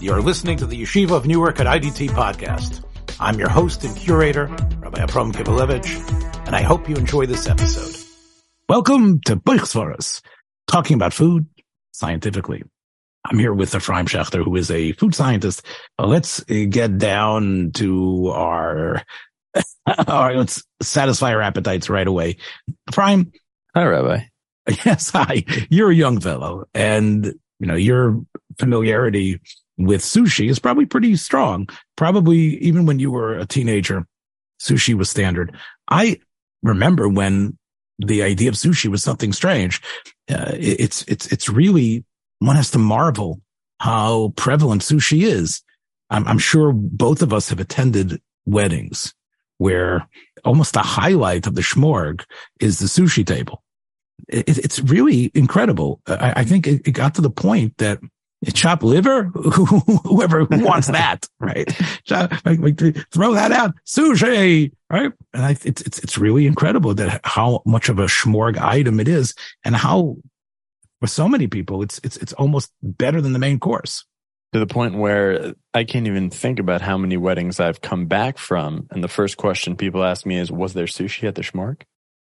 You're listening to the Yeshiva of Newark at IDT podcast. I'm your host and curator, Rabbi Abram Kibalevich, and I hope you enjoy this episode. Welcome to Boych Savaros, talking about food scientifically. I'm here with Ephraim Schechter, who is a food scientist. let's get down to our, all right, let's satisfy our appetites right away. Ephraim. Hi, Rabbi. Yes, hi. You're a young fellow and, you know, your familiarity with sushi is probably pretty strong. Probably even when you were a teenager, sushi was standard. I remember when the idea of sushi was something strange. Uh, it's, it's, it's really, one has to marvel how prevalent sushi is. I'm, I'm sure both of us have attended weddings where almost the highlight of the schmorg is the sushi table. It, it's really incredible. I, I think it, it got to the point that chop liver? Whoever wants that right? Chop, like, like, throw that out. Sushi right? And I, it's, it's it's really incredible that how much of a schmorg item it is and how for so many people it's it's it's almost better than the main course. To the point where I can't even think about how many weddings I've come back from. And the first question people ask me is was there sushi at the schmorg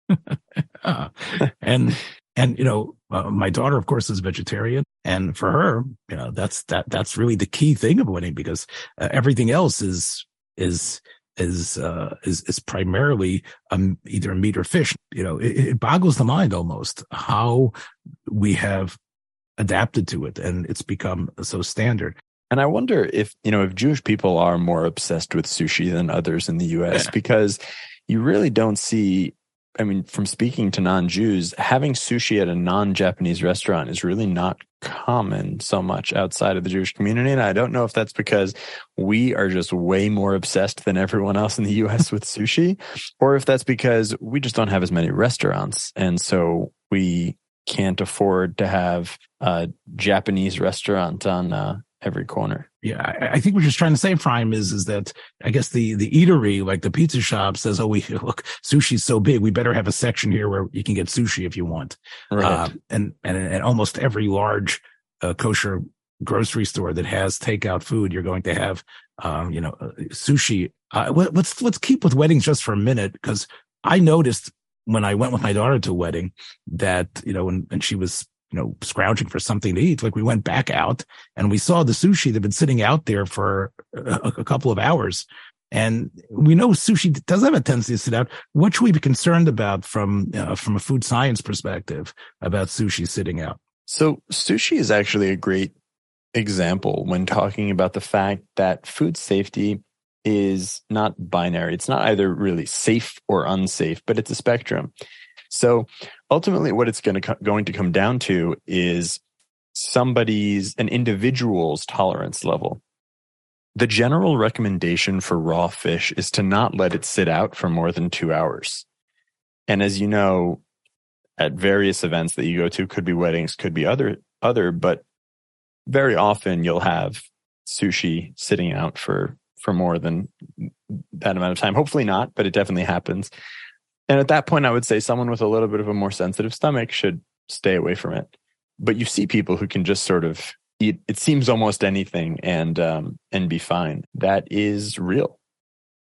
and and you know uh, my daughter of course is vegetarian. And for her you know that's that that's really the key thing of winning because uh, everything else is is is uh is is primarily um either meat or fish. You know it, it boggles the mind almost how we have adapted to it and it's become so standard. And I wonder if, you know, if Jewish people are more obsessed with sushi than others in the US, because you really don't see I mean, from speaking to non Jews, having sushi at a non Japanese restaurant is really not common so much outside of the Jewish community. And I don't know if that's because we are just way more obsessed than everyone else in the US with sushi, or if that's because we just don't have as many restaurants. And so we can't afford to have a Japanese restaurant on uh, every corner. Yeah, I, I think what you're just trying to say, Prime, is is that I guess the the eatery, like the pizza shop, says, "Oh, we look, sushi's so big, we better have a section here where you can get sushi if you want." Right. Uh, and and and almost every large uh, kosher grocery store that has takeout food, you're going to have, um, you know, uh, sushi. Uh, let's let's keep with weddings just for a minute because I noticed when I went with my daughter to a wedding that you know, and, and she was you know, scrounging for something to eat. Like we went back out and we saw the sushi that had been sitting out there for a, a couple of hours. And we know sushi does have a tendency to sit out. What should we be concerned about from uh, from a food science perspective about sushi sitting out? So sushi is actually a great example when talking about the fact that food safety is not binary. It's not either really safe or unsafe, but it's a spectrum. So ultimately, what it's going to co- going to come down to is somebody's an individual's tolerance level. The general recommendation for raw fish is to not let it sit out for more than two hours. And as you know, at various events that you go to, could be weddings, could be other other, but very often you'll have sushi sitting out for for more than that amount of time. Hopefully not, but it definitely happens. And at that point, I would say someone with a little bit of a more sensitive stomach should stay away from it. But you see people who can just sort of eat, it seems almost anything and, um, and be fine. That is real,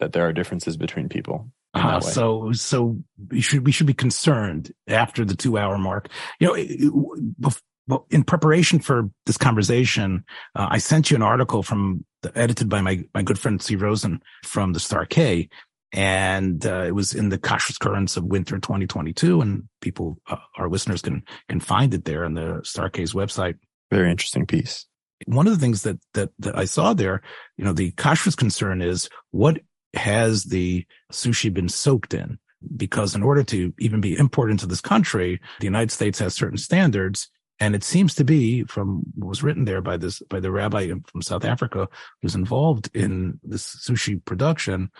that there are differences between people. Uh, so, so we should, we should be concerned after the two hour mark. You know, well, in preparation for this conversation, uh, I sent you an article from the, edited by my, my good friend Tzvi Rosen from the Star K and uh, it was in the Kashrus Kurrents of Winter 2022. And people, uh, our listeners can can find it there on the Star K's website. Very interesting piece. One of the things that that that I saw there, you know, the Kashrus concern is what has the sushi been soaked in? Because in order to even be imported into this country, the United States has certain standards. And it seems to be from what was written there by this, by the rabbi from South Africa who's involved in this sushi production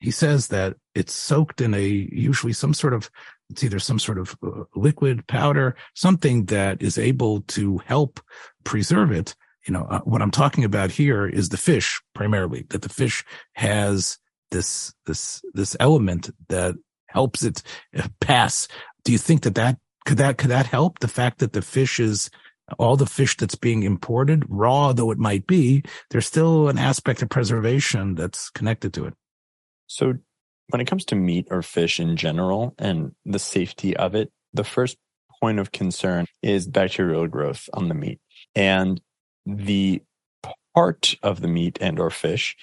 he says that it's soaked in a usually some sort of it's either some sort of uh, liquid powder something that is able to help preserve it. You know uh, what i'm talking about here is the fish primarily that the fish has this this this element that helps it uh, pass. Do you think that that could that could that help? The fact that the fish is all the fish that's being imported, raw though it might be, there's still an aspect of preservation that's connected to it. So when it comes to meat or fish in general and the safety of it, the first point of concern is bacterial growth on the meat. And the part of the meat and or fish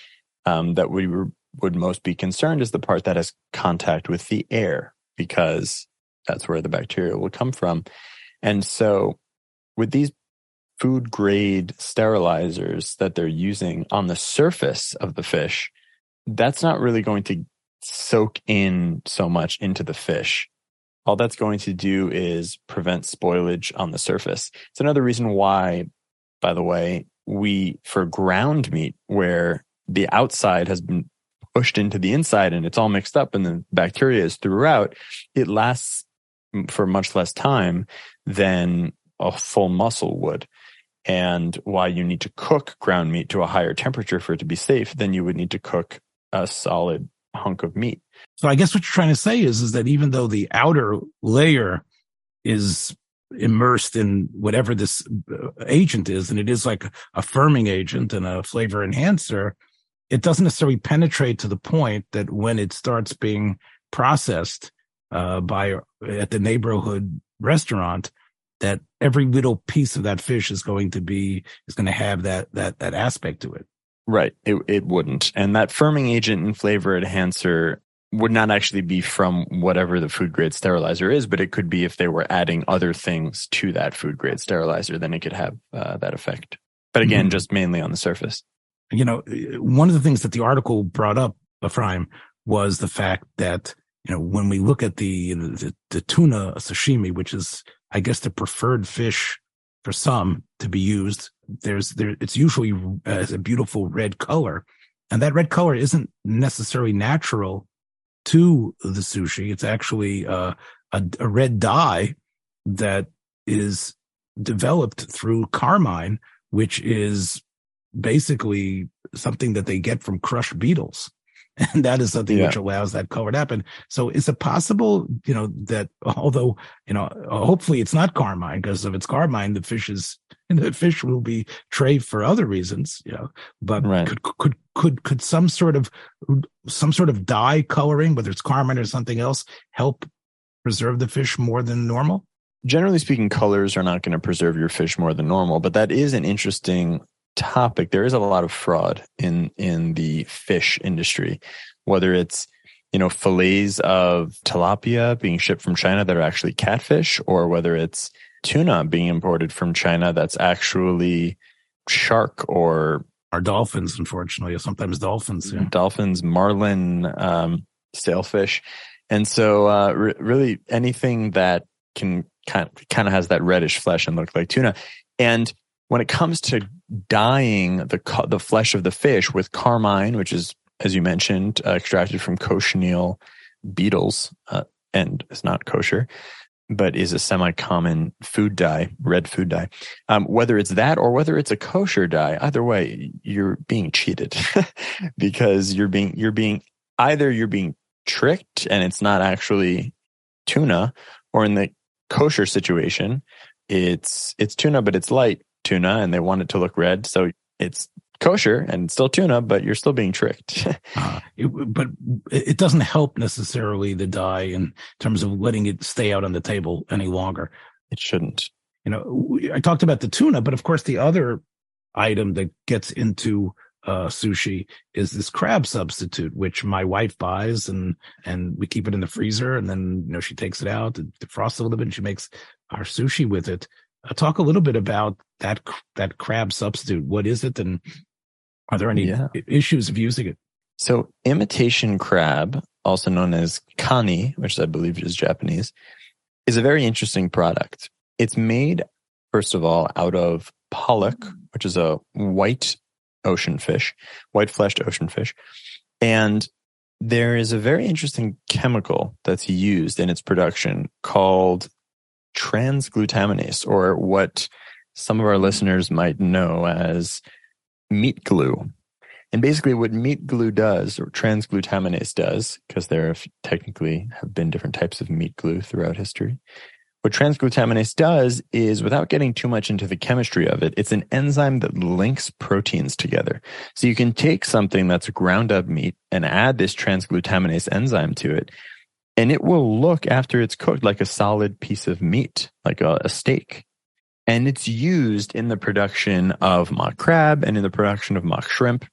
um, that we were, would most be concerned is the part that has contact with the air because that's where the bacteria will come from. And so with these food grade sterilizers that they're using on the surface of the fish, that's not really going to soak in so much into the fish. All that's going to do is prevent spoilage on the surface. It's another reason why, by the way, we, for ground meat, where the outside has been pushed into the inside and it's all mixed up and the bacteria is throughout, it lasts for much less time than a full muscle would. And why you need to cook ground meat to a higher temperature for it to be safe than you would need to cook a solid hunk of meat. So I guess what you're trying to say is, is that even though the outer layer is immersed in whatever this uh, agent is, and it is like a firming agent and a flavor enhancer, it doesn't necessarily penetrate to the point that when it starts being processed uh, by at the neighborhood restaurant, that every little piece of that fish is going to be is going to have that that that aspect to it. Right. It it wouldn't. And that firming agent and flavor enhancer would not actually be from whatever the food grade sterilizer is, but it could be if they were adding other things to that food grade sterilizer, then it could have uh, that effect. But again, mm-hmm. just mainly on the surface. You know, one of the things that the article brought up, Ephraim, was the fact that you know when we look at the the, the tuna sashimi, which is I guess the preferred fish for some to be used. There's there it's usually as a beautiful red color, and that red color isn't necessarily natural to the sushi. It's actually uh, a, a red dye that is developed through carmine, which is basically something that they get from crushed beetles. and that is something yeah. which allows that color to happen. So is it possible, you know, that although, you know, hopefully it's not carmine because if it's carmine, the fish is, the fish will be tray for other reasons, you know, but right. could, could, could, could some sort of, some sort of dye coloring, whether it's carmine or something else, help preserve the fish more than normal? Generally speaking, colors are not going to preserve your fish more than normal, but that is an interesting topic, there is a lot of fraud in in the fish industry, whether it's you know fillets of tilapia being shipped from China that are actually catfish, or whether it's tuna being imported from China that's actually shark or our dolphins, unfortunately, or sometimes dolphins, yeah. dolphins, marlin, um, sailfish, and so uh, re- really anything that can kind of, kind of has that reddish flesh and look like tuna, and when it comes to dyeing the the flesh of the fish with carmine, which is as you mentioned uh, extracted from cochineal beetles uh, and is not kosher, but is a semi-common food dye, red food dye. Um, whether it's that or whether it's a kosher dye, either way, you're being cheated because you're being you're being either you're being tricked and it's not actually tuna, or in the kosher situation, it's it's tuna but it's light tuna and they want it to look red. So it's kosher and still tuna, but you're still being tricked. uh, it, but it doesn't help necessarily the dye in terms of letting it stay out on the table any longer. It shouldn't. You know, I talked about the tuna, but of course the other item that gets into uh, sushi is this crab substitute, which my wife buys and and we keep it in the freezer, and then you know she takes it out, and defrosts a little bit, and she makes our sushi with it. Uh, talk a little bit about that that crab substitute. What is it, and are there any yeah. issues of using it? So, imitation crab, also known as kani, which I believe is Japanese, is a very interesting product. It's made, first of all, out of pollock, which is a white ocean fish, white fleshed ocean fish. And there is a very interesting chemical that's used in its production called transglutaminase, or what some of our listeners might know as meat glue. And basically, what meat glue does, or transglutaminase does, because there have technically have been different types of meat glue throughout history. what transglutaminase does is without getting too much into the chemistry of it, it's an enzyme that links proteins together. So you can take something that's ground up meat and add this transglutaminase enzyme to it, and it will look after it's cooked like a solid piece of meat, like a, a steak. And it's used in the production of mock crab and in the production of mock shrimp.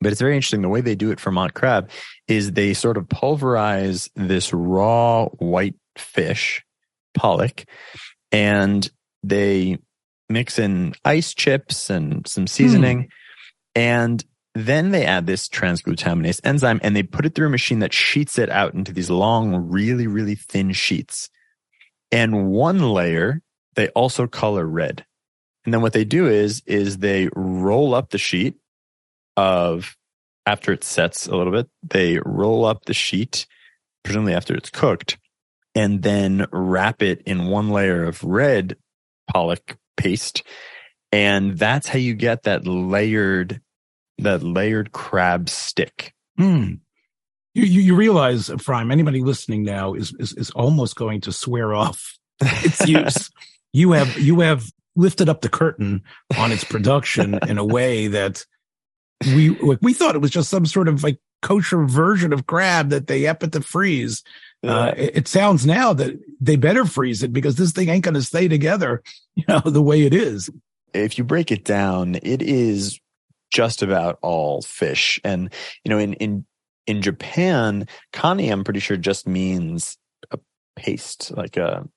But it's very interesting. The way they do it for mock crab is they sort of pulverize this raw white fish pollock and they mix in ice chips and some seasoning. Mm. And then they add this transglutaminase enzyme and they put it through a machine that sheets it out into these long, really, really thin sheets. And one layer they also color red. And then what they do is, is they roll up the sheet of after it sets a little bit, they roll up the sheet, presumably after it's cooked, and then wrap it in one layer of red pollock paste. And that's how you get that layered, that layered crab stick. Hmm. You, you, you realize, Ephraim, anybody listening now is, is, is almost going to swear off its use. you have, you have lifted up the curtain on its production in a way that we, like, we thought it was just some sort of like kosher version of crab that they up at the freeze uh, it, it, sounds now that they better freeze it because this thing ain't going to stay together, you know, the way it is. If you break it down, it is just about all fish. And, you know, in, in, in Japan, kani, I'm pretty sure just means a paste, like a,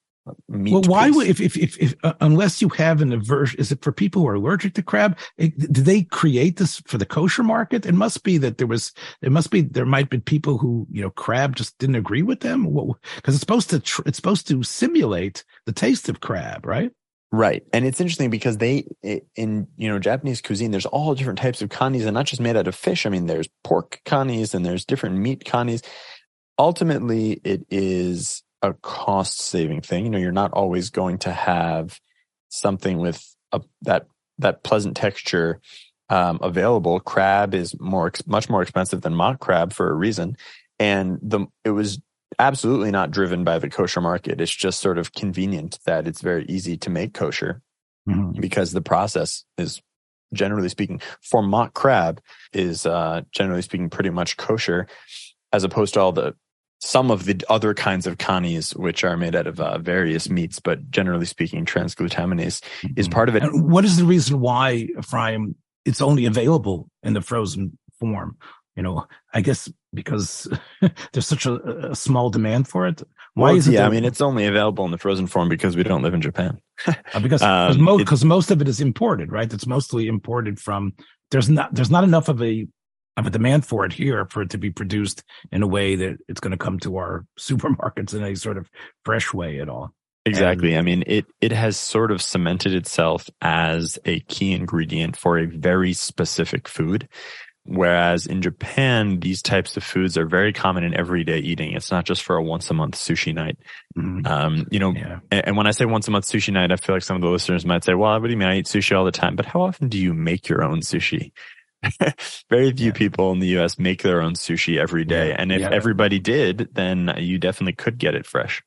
meat. well, why would if if if, if uh, unless you have an aversion? Is it for people who are allergic to crab? It, did they create this for the kosher market? It must be that there was. It must be there might be people who you know crab just didn't agree with them. Because it's supposed to tr- it's supposed to simulate the taste of crab, right? Right. And it's interesting because they, in, you know, Japanese cuisine, there's all different types of kanis and not just made out of fish. I mean, there's pork kanis and there's different meat kanis. Ultimately, it is a cost saving thing. You know, you're not always going to have something with a, that that pleasant texture um, available. Crab is more much more expensive than mock crab for a reason, and the it was absolutely not driven by the kosher market. It's just sort of convenient that it's very easy to make kosher mm-hmm. because the process is generally speaking for mock crab is uh, generally speaking pretty much kosher as opposed to all the some of the other kinds of kanis, which are made out of uh, various meats, but generally speaking, transglutaminase mm-hmm. is part of it. And what is the reason why, Ephraim, it's only available in the frozen form? You know, I guess because there's such a, a, small demand for it. Why well, is it? Yeah, I mean, it's only available in the frozen form because we don't live in Japan. Uh, because um, most, most of it is imported, right? It's mostly imported from. There's not there's not enough of a have a demand for it here for it to be produced in a way that it's going to come to our supermarkets in a sort of fresh way at all. Exactly. And, I mean, it it has sort of cemented itself as a key ingredient for a very specific food. Whereas in Japan, these types of foods are very common in everyday eating. It's not just for a once a month sushi night. Mm-hmm. Um, you know, yeah. and, when I say once a month sushi night, I feel like some of the listeners might say, well, what do you mean? I eat sushi all the time, but how often do you make your own sushi? Very few yeah. people in the US make their own sushi every day. Yeah. And if everybody did, then you definitely could get it fresh.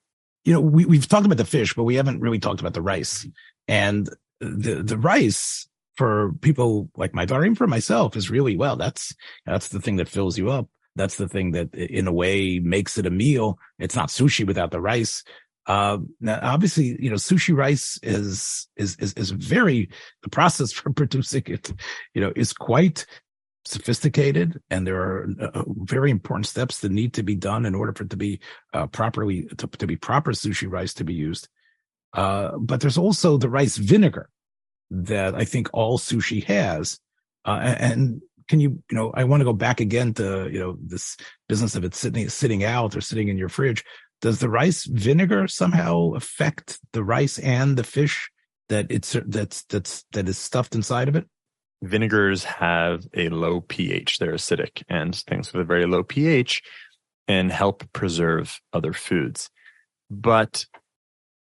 You know, we, we've talked about the fish, but we haven't really talked about the rice. And the, the rice for people like my daughter, even for myself, is really well. That's, that's the thing that fills you up. That's the thing that in a way makes it a meal. It's not sushi without the rice. Uh, now obviously, you know, sushi rice is, is, is, is very, the process for producing it, you know, is quite sophisticated and there are uh, very important steps that need to be done in order for it to be uh, properly, to, to, be proper sushi rice to be used. Uh, but there's also the rice vinegar that I think all sushi has. Uh, and can you, you know, I want to go back again to, you know, this business of it sitting, sitting out or sitting in your fridge does the rice vinegar somehow affect the rice and the fish that it's that's that's that is stuffed inside of it? Vinegars have a low pH; they're acidic, and things with a very low pH and help preserve other foods. But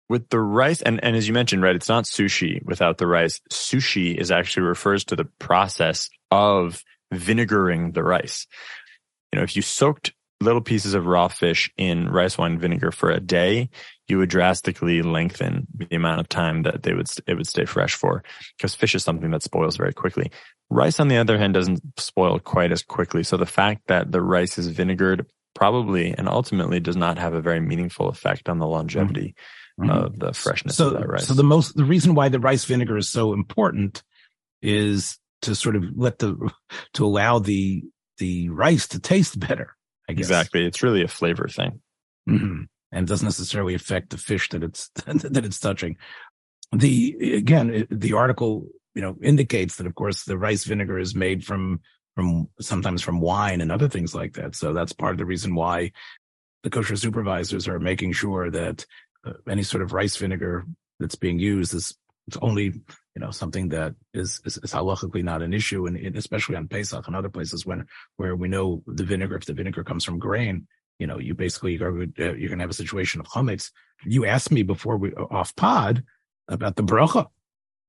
with the rice, and, and as you mentioned, right, it's not sushi without the rice. Sushi is actually refers to the process of vinegaring the rice. You know, if you soaked little pieces of raw fish in rice wine vinegar for a day, you would drastically lengthen the amount of time that they would it would stay fresh for because fish is something that spoils very quickly. Rice, on the other hand, doesn't spoil quite as quickly. So the fact that the rice is vinegared probably and ultimately does not have a very meaningful effect on the longevity mm-hmm. Of the freshness so, of that rice. So the most the reason why the rice vinegar is so important is to sort of let the to allow the the rice to taste better. I guess. Exactly. It's really a flavor thing. Mm-hmm. And doesn't necessarily affect the fish that it's that it's touching. The again, the article you know indicates that of course the rice vinegar is made from from sometimes from wine and other things like that. So that's part of the reason why the kosher supervisors are making sure that uh, any sort of rice vinegar that's being used is only you know something that is is, is halachically not an issue, and, especially on Pesach and other places when where we know the vinegar, if the vinegar comes from grain, you know, you basically are uh, you're going to have a situation of chametz. You asked me before we off pod about the bracha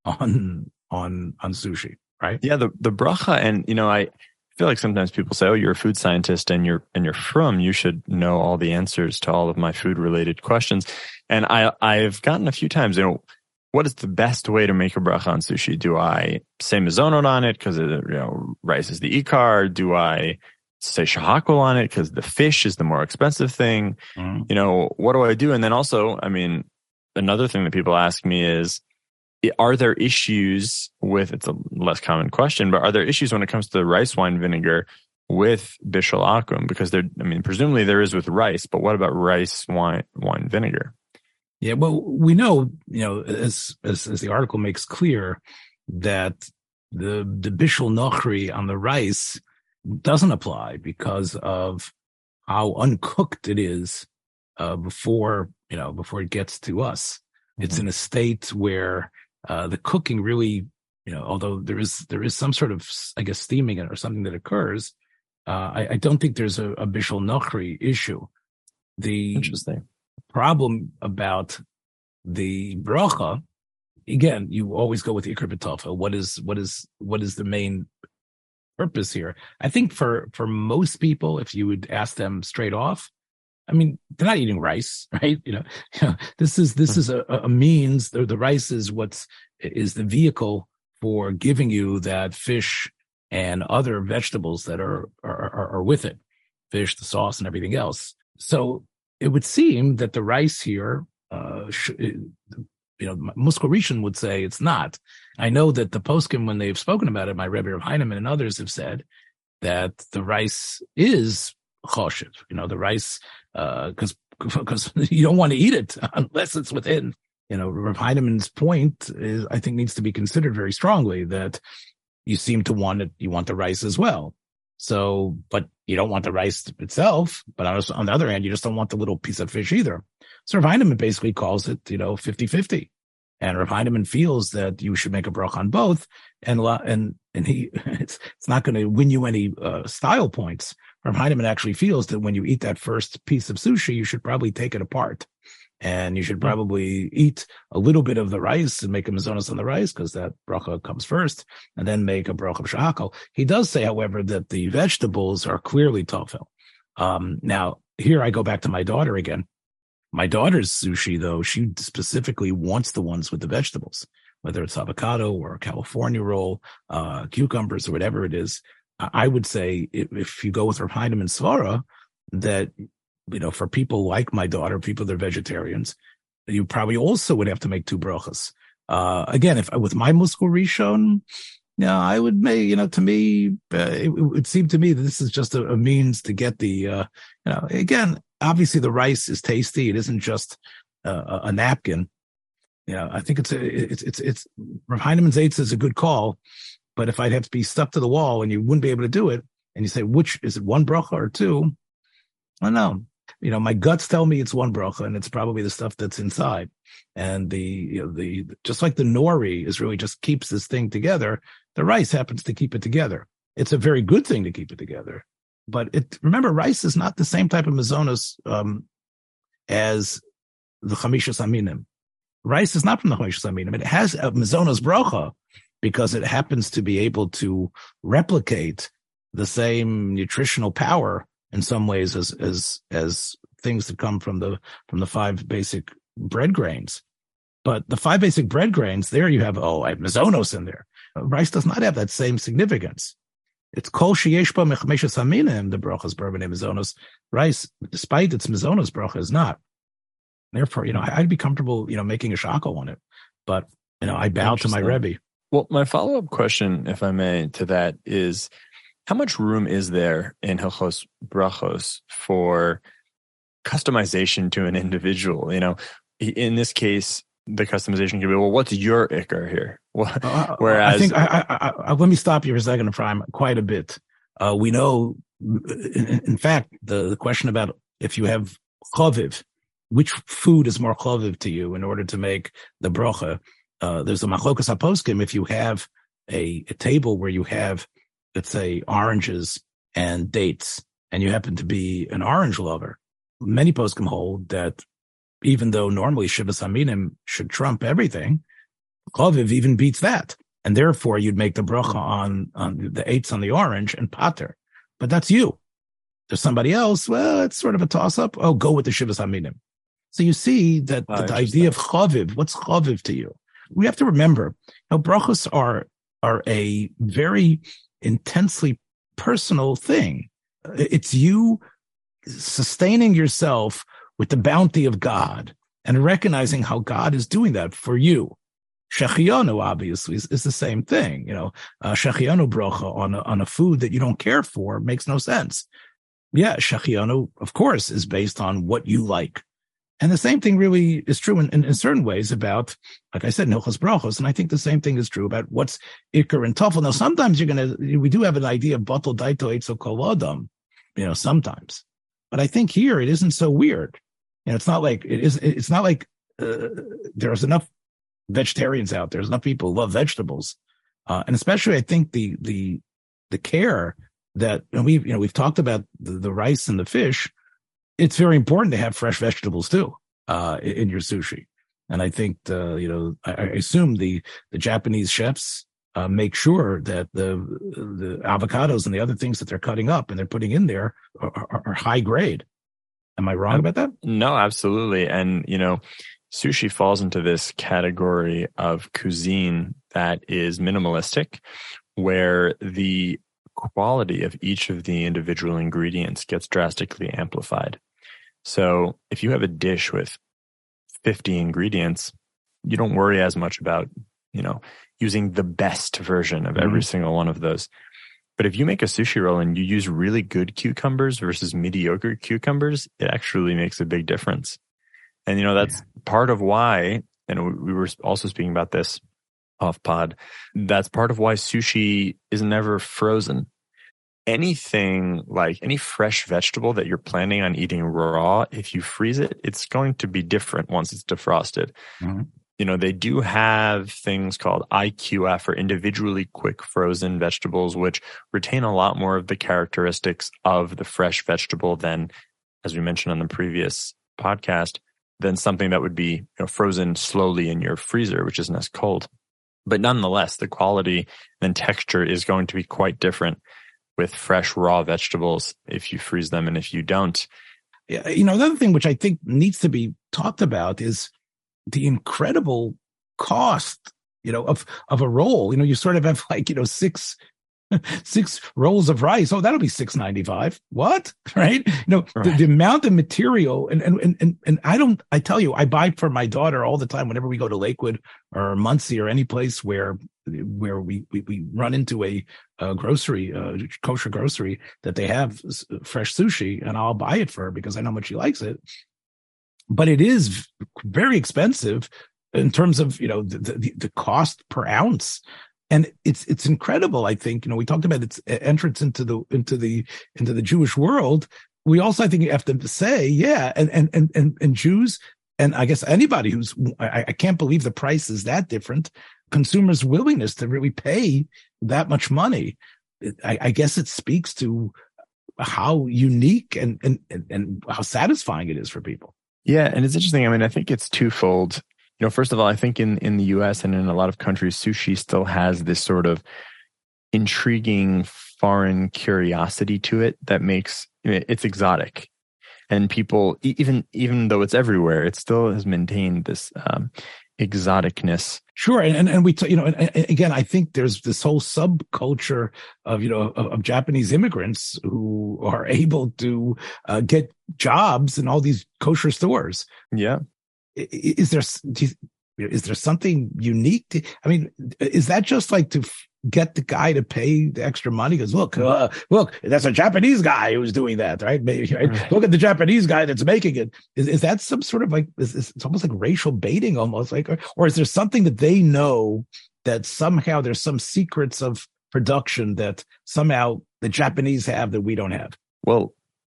on on on sushi, right? Yeah, the the bracha, and you know, I feel like sometimes people say, "Oh, you're a food scientist and you're and you're from, you should know all the answers to all of my food related questions." And I I've gotten a few times, you know, what is the best way to make a bracha on sushi? Do I say mizonot on it because it you know rice is the ikar? Do I say shahakol on it because the fish is the more expensive thing? Mm. You know, what do I do? And then also, I mean, another thing that people ask me is are there issues with it's a less common question but are there issues when it comes to the rice wine vinegar with bishul akum because there i mean presumably there is with rice but what about rice wine wine vinegar yeah well we know you know as as, as the article makes clear that the the bishul nochri on the rice doesn't apply because of how uncooked it is uh, before you know before it gets to us mm-hmm. it's in a state where uh, the cooking really, you know, although there is there is some sort of I guess steaming or something that occurs, uh, I, I, don't think there's a, a bishul nochri issue. The interesting problem about the bracha, again, you always go with the ikar. What is what is what is the main purpose here? I think for for most people, if you would ask them straight off, I mean, they're not eating rice, right? You know, you know this is this hmm. is a, a means. The, the rice is what's is the vehicle for giving you that fish and other vegetables that are are, are with it, fish, the sauce, and everything else. So it would seem that the rice here, uh, sh- you know, Muskal would say it's not. I know that the poskim, when they've spoken about it, my Rebbe of Heinemann and others have said that the rice is choshev. You know, the rice because uh, because you don't want to eat it unless it's within. You know, Rav Heinemann's point is, I think, needs to be considered very strongly that you seem to want it, you want the rice as well. So, but you don't want the rice itself. But on the other hand, you just don't want the little piece of fish either. So Rav Heinemann basically calls it, you know, 50 50. And Rav Heinemann feels that you should make a brach on both. And, and, and he, it's, it's not going to win you any uh, style points, Rav Heinemann actually feels that when you eat that first piece of sushi, you should probably take it apart. And you should hmm. probably eat a little bit of the rice and make a mazonas on the rice because that bracha comes first, and then make a bracha of shahakal. He does say, however, that the vegetables are clearly tofel. Um, now, here I go back to my daughter again. My daughter's sushi, though, she specifically wants the ones with the vegetables, whether it's avocado or California roll, uh, cucumbers or whatever it is. I would say if, if you go with Rav Heinemann Svara, that you know, for people like my daughter, people that are vegetarians, you probably also would have to make two brachas. Uh, again, if with my muskal rishon, yeah, I would make, you know, to me, uh, it, it, would seem to me that this is just a, a means to get the, uh, you know, again, obviously the rice is tasty. It isn't just uh, a napkin. You know, I think it's, a, it's, it's, it's, Rav Heinemann's eights is a good call. But if I'd have to be stuck to the wall and you wouldn't be able to do it, and you say, which is it one bracha or two? I don't know. You know, my guts tell me it's one bracha, and it's probably the stuff that's inside. And the you know, the just like the nori is really just keeps this thing together. The rice happens to keep it together. It's a very good thing to keep it together. But it remember, rice is not the same type of mazonas um, as the chamishas aminim. Rice is not from the chamishas aminim. It has a mazonas bracha, because it happens to be able to replicate the same nutritional power in some ways as as as things that come from the from the five basic bread grains. But the five basic bread grains, there you have oh, I have mizonos in there. Rice does not have that same significance. It's kol sheyesh ba mechmeshes haminim, the brachas bourbon mizonos. Rice, despite its mizonos bracha, is not. Therefore, you know, I'd be comfortable, you know, making a shackle on it. But, you know, I bow to my Rebbe. Well, my follow up question, if I may, to that is how much room is there in Hilchos Brachos for customization to an individual? You know, in this case, the customization can be, well, what's your ikar here? Well, uh, uh, whereas, I think I, I, I, let me stop you for a second, Prime, quite a bit. Uh, we know, in, in, fact, the, the question about if you have chaviv, which food is more chaviv to you in order to make the bracha? Uh, there's a machlokas aposkim. If you have a, a table where you have, let's say, oranges and dates, and you happen to be an orange lover, many poskim hold that even though normally Shivas Aminim should trump everything, Chaviv even beats that. And therefore you'd make the bracha on, on the eitz on the orange and patur. But that's you. There's somebody else. Well, it's sort of a toss up. Oh, go with the Shivas Aminim. So you see that oh, the idea of chaviv, what's chaviv to you? We have to remember, you know, brachos are, are a very intensely personal thing. It's you sustaining yourself with the bounty of God and recognizing how God is doing that for you. Shehecheyanu obviously is, is, the same thing. You know, uh, Shehecheyanu brocha on a, on a food that you don't care for makes no sense. Yeah, Shehecheyanu, of course, is based on what you like. And the same thing really is true in, in, in certain ways about, like I said, Hilchos Brachos. And I think the same thing is true about what's Iker and Tafel. Now, sometimes you're going to, we do have an idea of Batal Daito Eitzo Kolodam, you know, sometimes. But I think here it isn't so weird. And it's not like it is. It's not like uh, there's enough vegetarians out there. There's enough people who love vegetables, uh, and especially I think the the the care that you know, we've you know we've talked about the, the rice and the fish. It's very important to have fresh vegetables too uh, in your sushi. And I think uh, you know I, I, assume the the Japanese chefs uh, make sure that the the avocados and the other things that they're cutting up and they're putting in there are, are, are high grade. Am I wrong about that? No, absolutely. And, you know, sushi falls into this category of cuisine that is minimalistic, where the quality of each of the individual ingredients gets drastically amplified. So if you have a dish with 50 ingredients, you don't worry as much about, you know, using the best version of every mm-hmm. single one of those. But if you make a sushi roll and you use really good cucumbers versus mediocre cucumbers, it actually makes a big difference. And you know, that's yeah. part of why, and we were also speaking about this off pod, that's part of why sushi is never frozen. Anything like any fresh vegetable that you're planning on eating raw, if you freeze it, it's going to be different once it's defrosted. Mm-hmm you know, they do have things called IQF or individually quick frozen vegetables, which retain a lot more of the characteristics of the fresh vegetable than, as we mentioned on the previous podcast, than something that would be you know, frozen slowly in your freezer, which isn't as cold. But nonetheless, the quality and texture is going to be quite different with fresh raw vegetables if you freeze them and if you don't. You know, another thing which I think needs to be talked about is the incredible cost, you know, of of a roll. You know, you sort of have like, you know, six six rolls of rice. Oh, that'll be six ninety five. What? Right? You know, right. The, the, amount of material and, and and and I don't. I tell you, I buy for my daughter all the time. Whenever we go to Lakewood or Monsey or any place where where we we, we run into a, a grocery, uh, kosher grocery that they have fresh sushi, and I'll buy it for her because I know how much she likes it but it is very expensive in terms of you know the, the, the cost per ounce and it's it's incredible i think you know we talked about its entrance into the into the into the jewish world we also i think have to say yeah and and and and, and jews and i guess anybody who's I, I can't believe the price is that different consumers willingness to really pay that much money I, I guess it speaks to how unique and, and and how satisfying it is for people yeah, and it's interesting. I mean, I think it's twofold. You know, first of all, I think in in the U.S. and in a lot of countries, sushi still has this sort of intriguing foreign curiosity to it that makes it's exotic. And people even even though it's everywhere it still has maintained this um, exoticness. Sure. And, and, and we t- you know and, and again i think there's this whole subculture of you know of, of japanese immigrants who are able to uh, get jobs in all these kosher stores. Yeah is there is there something unique to, i mean is that just like to get the guy to pay the extra money? Because look uh, look that's a japanese guy who's doing that right, Maybe, right? look at the japanese guy that's making it. Is, is that some sort of like is, is, it's almost like racial baiting almost like or, or is there something that they know that somehow there's some secrets of production that somehow the japanese have that we don't have? Well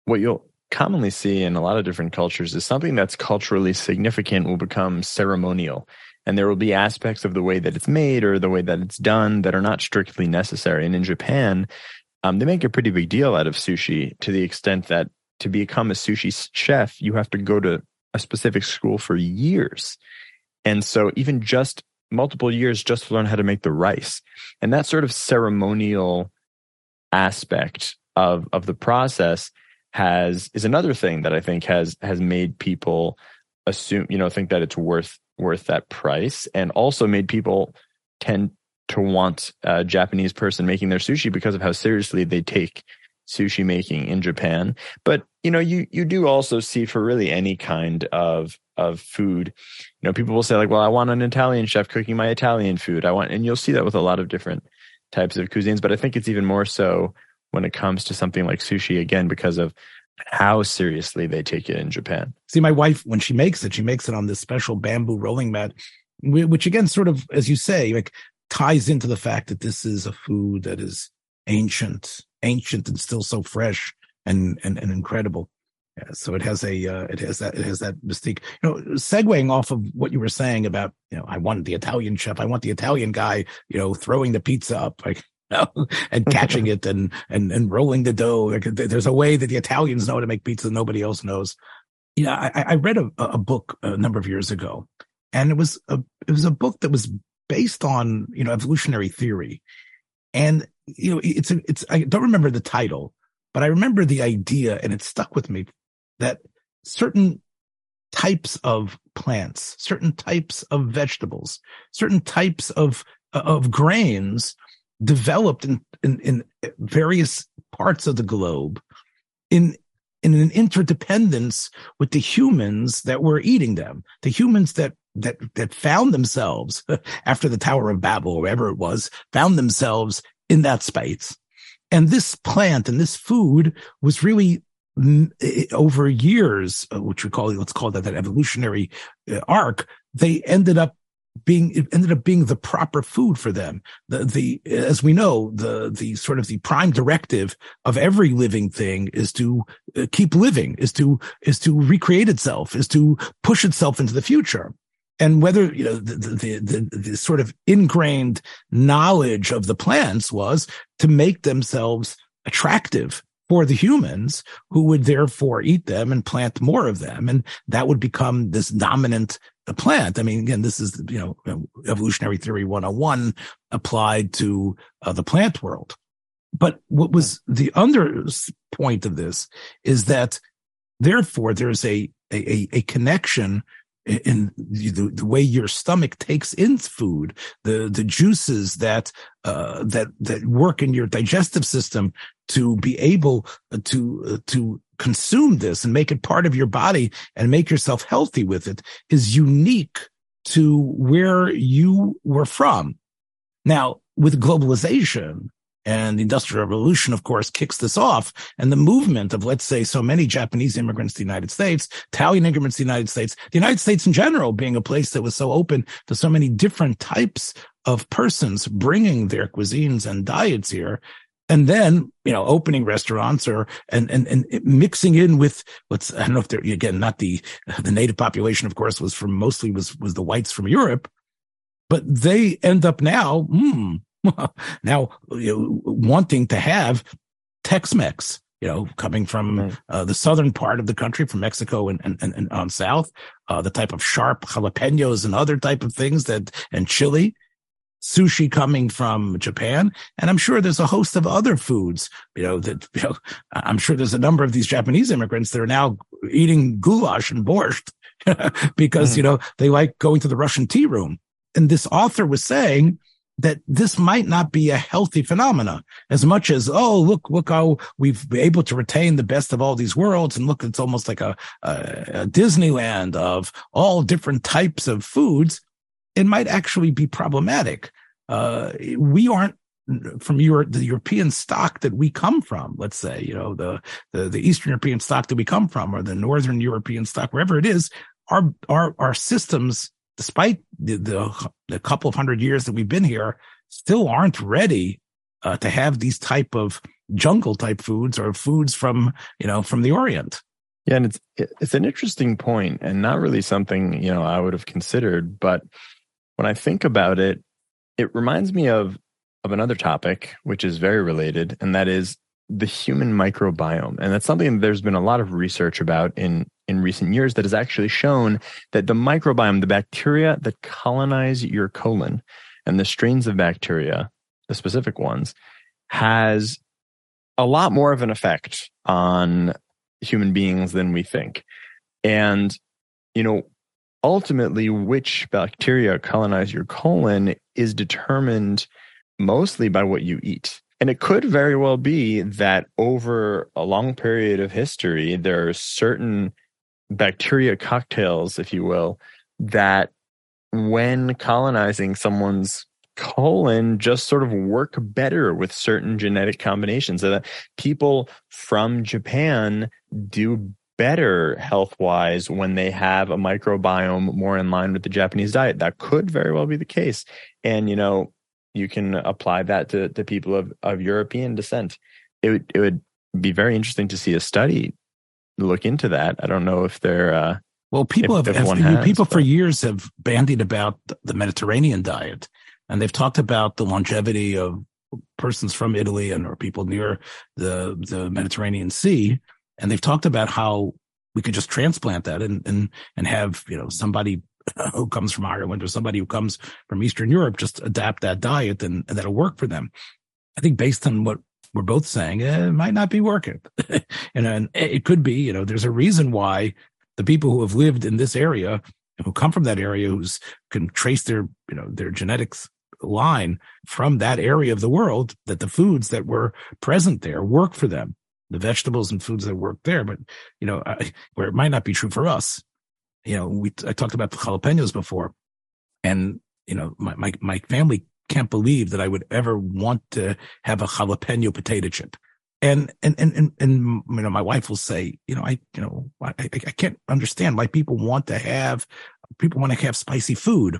what you'll commonly see in a lot of different cultures is something that's culturally significant will become ceremonial and there will be aspects of the way that it's made or the way that it's done that are not strictly necessary. And in Japan, um, they make a pretty big deal out of sushi to the extent that to become a sushi chef, you have to go to a specific school for years. And so even just multiple years just to learn how to make the rice. And that sort of ceremonial aspect of of the process has is another thing that I think has has made people assume, you know, think that it's worth worth that price and also made people tend to want a Japanese person making their sushi because of how seriously they take sushi making in Japan. But you know, you you do also see for really any kind of of food, you know, people will say like, "Well, I want an Italian chef cooking my Italian food." I want, and you'll see that with a lot of different types of cuisines. But I think it's even more so when it comes to something like sushi, again, because of how seriously they take it in Japan. See, my wife, when she makes it, she makes it on this special bamboo rolling mat, which again, sort of, as you say, like ties into the fact that this is a food that is ancient, ancient and still so fresh and, and, and incredible. Yeah, so it has a, uh, it has that, it has that mystique. You know, segueing off of what you were saying about, you know, I want the Italian chef, I want the Italian guy, you know, throwing the pizza up. Like know, and catching it and and and rolling the dough. Like, there's a way that the Italians know how to make pizza that nobody else knows. You know, I, I read a, a book a number of years ago, and it was a it was a book that was based on you know evolutionary theory, and you know it's a, it's I don't remember the title, but I remember the idea, and it stuck with me that certain types of plants, certain types of vegetables, certain types of of grains developed in, in, in various parts of the globe in in an interdependence with the humans that were eating them, the humans that that that found themselves after the Tower of Babel, or wherever it was, found themselves in that space. And this plant and this food was really over years, uh, which we call let's call that that evolutionary uh, arc. They ended up being it ended up being the proper food for them the the as we know the the sort of the prime directive of every living thing is to uh, keep living is to is to recreate itself is to push itself into the future and whether you know the, the the, the sort of ingrained knowledge of the plants was to make themselves attractive for the humans who would therefore eat them and plant more of them. And that would become this dominant plant. I mean, again, this is, you know, evolutionary theory 101 applied to uh, the plant world. But what was the under point of this is that therefore there's a, a, a connection in the, the way your stomach takes in food, the the juices that uh, that that work in your digestive system to be able to uh, to consume this and make it part of your body and make yourself healthy with it is unique to where you were from. Now, with globalization, and the Industrial Revolution, of course, kicks this off. And the movement of, let's say, so many Japanese immigrants to the United States, Italian immigrants to the United States, the United States in general being a place that was so open to so many different types of persons bringing their cuisines and diets here. And then, you know, opening restaurants or, and, and, and mixing in with what's, I don't know if they're, again, not the, the native population, of course, was from mostly was, was the whites from Europe, but they end up now, hmm, now you know, wanting to have Tex-Mex, you know, coming from uh, the southern part of the country, from Mexico and, and, and on south, uh, the type of sharp jalapenos and other type of things that, and chili. Sushi coming from Japan. And I'm sure there's a host of other foods, you know, that, you know, I'm sure there's a number of these Japanese immigrants that are now eating goulash and borscht because, mm-hmm. you know, they like going to the Russian tea room. And this author was saying, that this might not be a healthy phenomena as much as, oh, look, look how we've been able to retain the best of all these worlds. And look, it's almost like a, a, a Disneyland of all different types of foods it might actually be problematic. Uh, we aren't from your the European stock that we come from. Let's say you know the, the the Eastern European stock that we come from, or the Northern European stock, wherever it is. Our our our systems, despite the the, the couple of hundred years that we've been here, still aren't ready uh, to have these type of jungle type foods or foods from you know from the Orient. Yeah, and it's it's an interesting point, and not really something you know I would have considered, but when I think about it, it reminds me of of another topic which is very related, and that is the human microbiome. And that's something that there's been a lot of research about in in recent years that has actually shown that the microbiome, the bacteria that colonize your colon, and the strains of bacteria, the specific ones, has a lot more of an effect on human beings than we think. And, you know, ultimately which bacteria colonize your colon is determined mostly by what you eat. And it could very well be that over a long period of history, there are certain bacteria cocktails, if you will, that when colonizing someone's colon just sort of work better with certain genetic combinations. So that people from Japan do better health wise when they have a microbiome more in line with the Japanese diet. That could very well be the case. And, you know, you can apply that to, to people of, of European descent. It would, it would be very interesting to see a study look into that. I don't know if they're, uh, well, people if, have, if has, people but. for years have bandied about the Mediterranean diet, and they've talked about the longevity of persons from Italy and or people near the the Mediterranean Sea and they've talked about how we could just transplant that and and and have you know somebody who comes from Ireland or somebody who comes from Eastern Europe just adapt that diet and, and that'll work for them. I think based on what we're both saying, eh, it might not be working, and, and it could be. You know, there's a reason why the people who have lived in this area and who come from that area who's can trace their you know their genetics line from that area of the world that the foods that were present there work for them the vegetables and foods that work there. But, you know, I, where it might not be true for us, you know, we, I talked about the jalapenos before and, you know, my, my, my family can't believe that I would ever want to have a jalapeno potato chip. And, and, and, and, and, you know, my wife will say, you know, I, you know, I, I can't understand why people want to have, people want to have spicy food.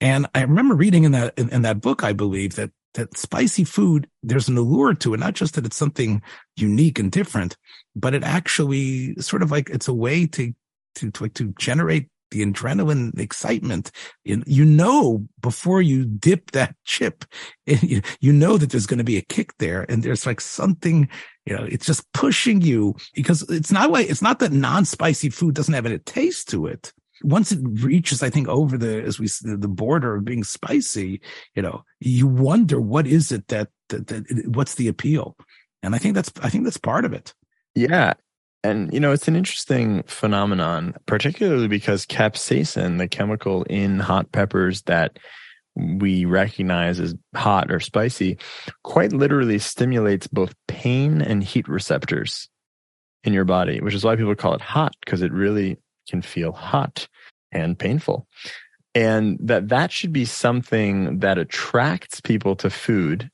And I remember reading in that, in, in that book, I believe that that spicy food, there's an allure to it, not just that it's something unique and different, but it actually sort of like it's a way to, to, to, to generate the adrenaline excitement. You know, before you dip that chip, you know that there's going to be a kick there and there's like something, you know, it's just pushing you because it's not like, it's not that non-spicy food doesn't have any taste to it once it reaches, I think, over the as we the border of being spicy, you know, you wonder what is it that, that, that what's the appeal, and I think that's I think that's part of it. Yeah, and you know, it's an interesting phenomenon, particularly because capsaicin, the chemical in hot peppers that we recognize as hot or spicy, quite literally stimulates both pain and heat receptors in your body, which is why people call it hot because it really can feel hot and painful. And that that should be something that attracts people to food,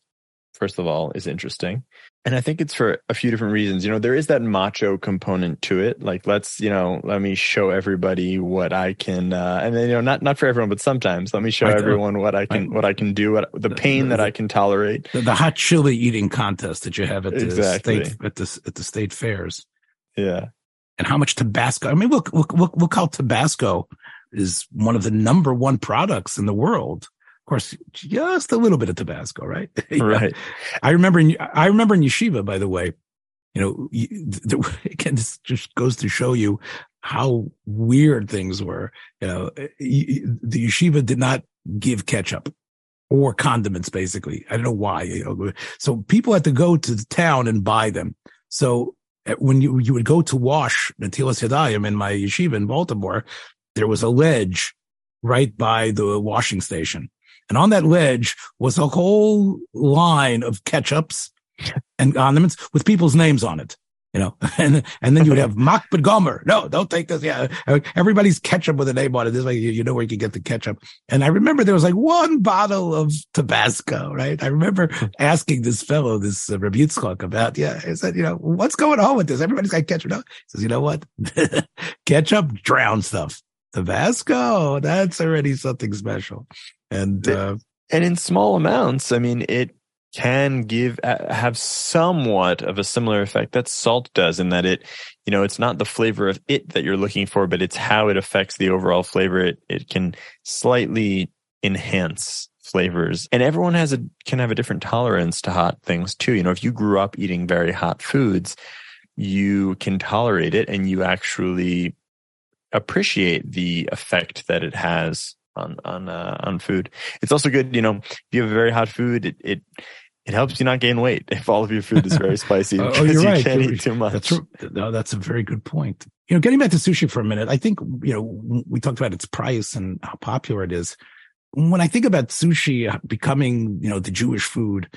first of all, is interesting. And I think it's for a few different reasons. You know, there is that macho component to it. Like, let's, you know, let me show everybody what I can, uh, and then, you know, not, not for everyone, but sometimes let me show everyone what I can, what I can do, what the pain that I can tolerate. The, the hot chili eating contest that you have at the exactly. state, at the, at the state fairs. Yeah and how much Tabasco. I mean, look, look, look, look how Tabasco is one of the number one products in the world. Of course, just a little bit of Tabasco, right? right. I remember, in, I remember in yeshiva, by the way, you know, the, again, this just goes to show you how weird things were. You know, the yeshiva did not give ketchup. or condiments, basically. I don't know why. So people had to go to the town and buy them. So eh, Uh, when you, you would go to wash Natilas Yadayim in my yeshiva in Baltimore, there was a ledge right by the washing station. And on that ledge was a whole line of ketchups and condiments with people's names on it you know, and and then you would have Makbid Gomer. No, don't take this. Yeah, everybody's ketchup with a name on it. This way, you, you know where you can get the ketchup. And I remember there was like one bottle of Tabasco, right? I remember asking this fellow, this uh, Rebutzclock about, yeah, I said, you know, what's going on with this? Everybody's got ketchup. No, he says, you know what? ketchup drown stuff. Tabasco, that's already something special. And, uh, and in small amounts, I mean, it can give have somewhat of a similar effect that salt does in that it you know it's not the flavor of it that you're looking for but it's how it affects the overall flavor. It it can slightly enhance flavors. And everyone has a can have a different tolerance to hot things too. You know if you grew up eating very hot foods you can tolerate it and you actually appreciate the effect that it has on on uh, on food. It's also good, you know, if you have very hot food, it, it it helps you not gain weight if all of your food is very spicy oh, you're you can't you're, eat too much. That's, no, that's a very good point. You know, getting back to sushi for a minute, I think you know we talked about its price and how popular it is. When I think about sushi becoming, you know, the Jewish food,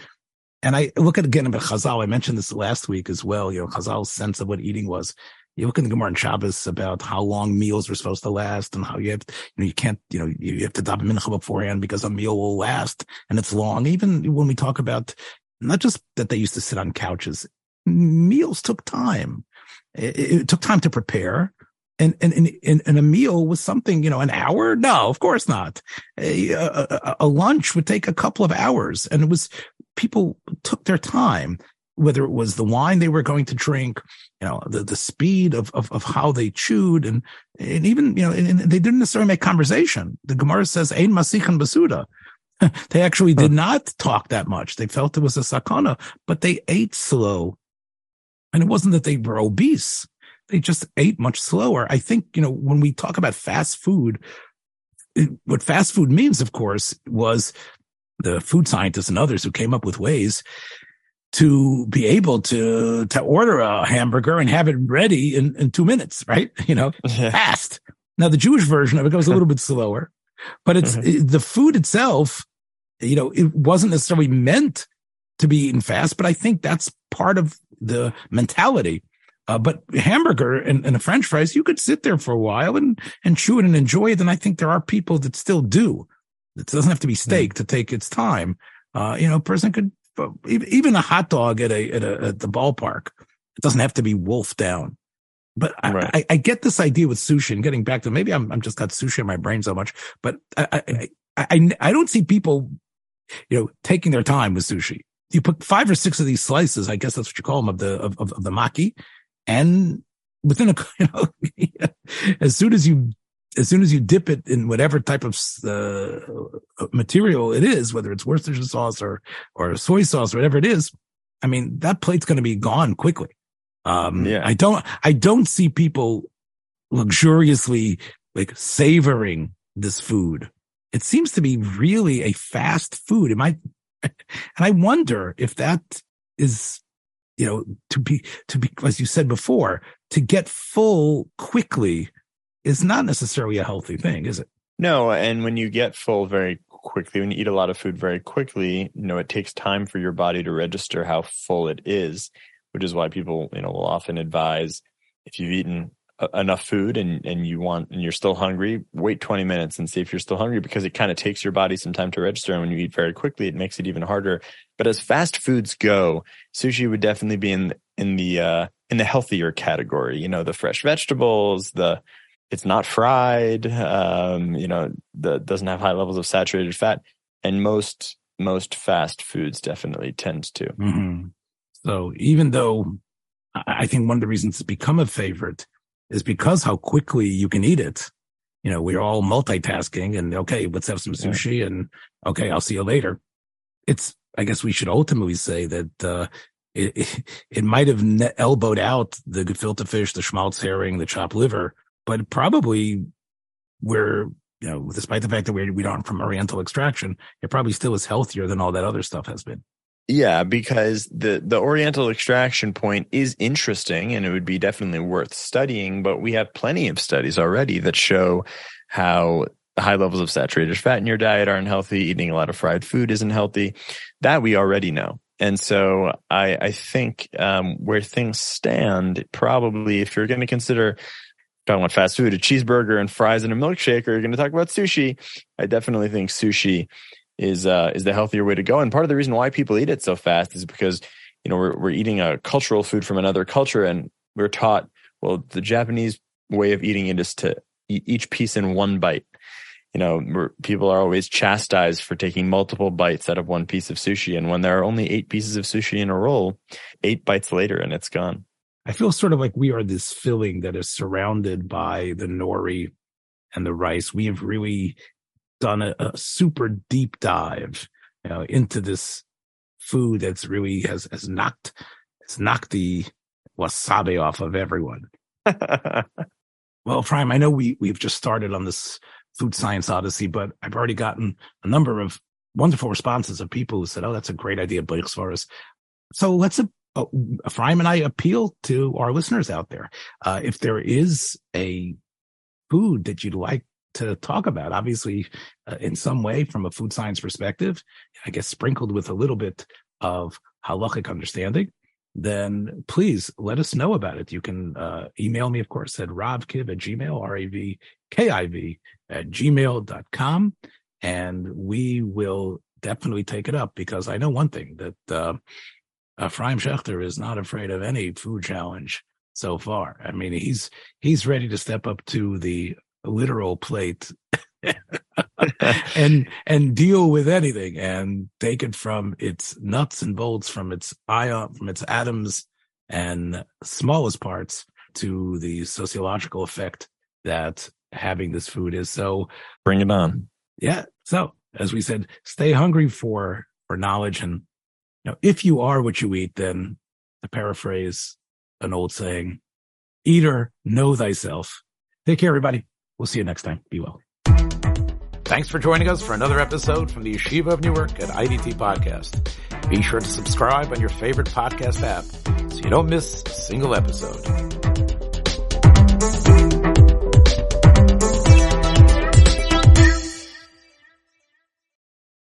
and I look at again about Chazal, I mentioned this last week as well. You know, Chazal's sense of what eating was you look in the Gemara and Shabbos about how long meals are supposed to last and how you have, you know, you can't, you know, you have to daven mincha beforehand because a meal will last and it's long. Even when we talk about not just that they used to sit on couches, meals took time. It, it took time to prepare. And, and, and, and, a meal was something, you know, an hour? No, of course not. A, a, a lunch would take a couple of hours and it was, people took their time whether it was the wine they were going to drink, you know, the, the speed of, of, of how they chewed and, and even, you know, and, and they didn't necessarily make conversation. The Gemara says, Ein Masichan Basuda. they actually did not talk that much. They felt it was a sakana, but they ate slow. And it wasn't that they were obese. They just ate much slower. I think, you know, when we talk about fast food, it, what fast food means, of course, was the food scientists and others who came up with ways to be able to to order a hamburger and have it ready in, in two minutes, right? You know, fast. Now the Jewish version of it goes a little bit slower, but it's mm-hmm. the food itself. You know, it wasn't necessarily meant to be eaten fast, but I think that's part of the mentality. Uh, but hamburger and, and a French fries, you could sit there for a while and and chew it and enjoy it. And I think there are people that still do. It doesn't have to be steak mm. to take its time. Uh, you know, a person could even a hot dog at a, at a, at the ballpark, it doesn't have to be wolfed down. But I, right. I, I, get this idea with sushi and getting back to maybe I'm, I'm just got sushi in my brain so much, but I, I, hmm. I, I don't see people, you know, taking their time with sushi. You put five or six of these slices, I guess that's what you call them of the, of, of, of the maki. And within a, you know, as soon as you as soon as you dip it in whatever type of uh, material it is, whether it's Worcestershire sauce or or soy sauce or whatever it is, I mean that plate's going to be gone quickly. Um, yeah. I don't I don't see people luxuriously like savoring this food. It seems to be really a fast food. It might, and I wonder if that is, you know, to be to be as you said before, to get full quickly is not necessarily a healthy thing, is it? No, and when you get full very quickly, when you eat a lot of food very quickly, you know, it takes time for your body to register how full it is, which is why people, you know, will often advise if you've eaten enough food and and you want and you're still hungry wait 20 minutes and see if you're still hungry because it kind of takes your body some time to register and when you eat very quickly it makes it even harder but as fast foods go sushi would definitely be in in the uh in the healthier category you know the fresh vegetables the it's not fried. Um, you know, the doesn't have high levels of saturated fat, and most most fast foods definitely tend to. Mm-hmm. So even though I think one of the reasons it's become a favorite is because how quickly you can eat it. You know, we're all multitasking and okay, let's have some sushi yeah. and okay, I'll see you later. It's, I guess we should ultimately say that, uh, it, it, it might have elbowed out the gefilte fish, the schmaltz herring, the chopped liver, but probably where you know, despite the fact that we, we aren't from Oriental extraction, it probably still is healthier than all that other stuff has been. Yeah, because the the Oriental extraction point is interesting and it would be definitely worth studying, but we have plenty of studies already that show how high levels of saturated fat in your diet aren't healthy, eating a lot of fried food isn't healthy. That we already know. And so I, I think um, where things stand, probably if you're going to consider talking about fast food, a cheeseburger and fries and a milkshake, or you're going to talk about sushi, I definitely think sushi is uh, is the healthier way to go. And part of the reason why people eat it so fast is because you know we're we're eating a cultural food from another culture, and we're taught well the Japanese way of eating it is to eat each piece in one bite. You know, people are always chastised for taking multiple bites out of one piece of sushi, and when there are only eight pieces of sushi in a roll, eight bites later, and it's gone. I feel sort of like we are this filling that is surrounded by the nori and the rice. We have really done a, a super deep dive you know, into this food that's really has has knocked has knocked the wasabi off of everyone. well, Ephraim, I know we we've just started on this food science odyssey, but I've already gotten a number of wonderful responses of people who said, "Oh, that's a great idea, Boych Savaros." So let's uh, and I appeal to our listeners out there. Uh, if there is a food that you'd like to talk about. Obviously, uh, in some way, from a food science perspective, I guess sprinkled with a little bit of halachic understanding, then please let us know about it. You can uh, email me, of course, at ravkiv at gmail, R-A-V-K-I-V at gmail.com. And we will definitely take it up because I know one thing that uh, Ephraim Schechter is not afraid of any food challenge so far. I mean, he's he's ready to step up to the literal plate and and deal with anything and take it from its nuts and bolts from its ion from its atoms and smallest parts to the sociological effect that having this food is. So bring it on. Yeah. So as we said stay hungry for for knowledge and know if you are what you eat then to paraphrase an old saying eater know thyself take care everybody We'll see you next time. Be well. Thanks for joining us for another episode from the Yeshiva of Newark at IDT Podcast. Be sure to subscribe on your favorite podcast app so you don't miss a single episode.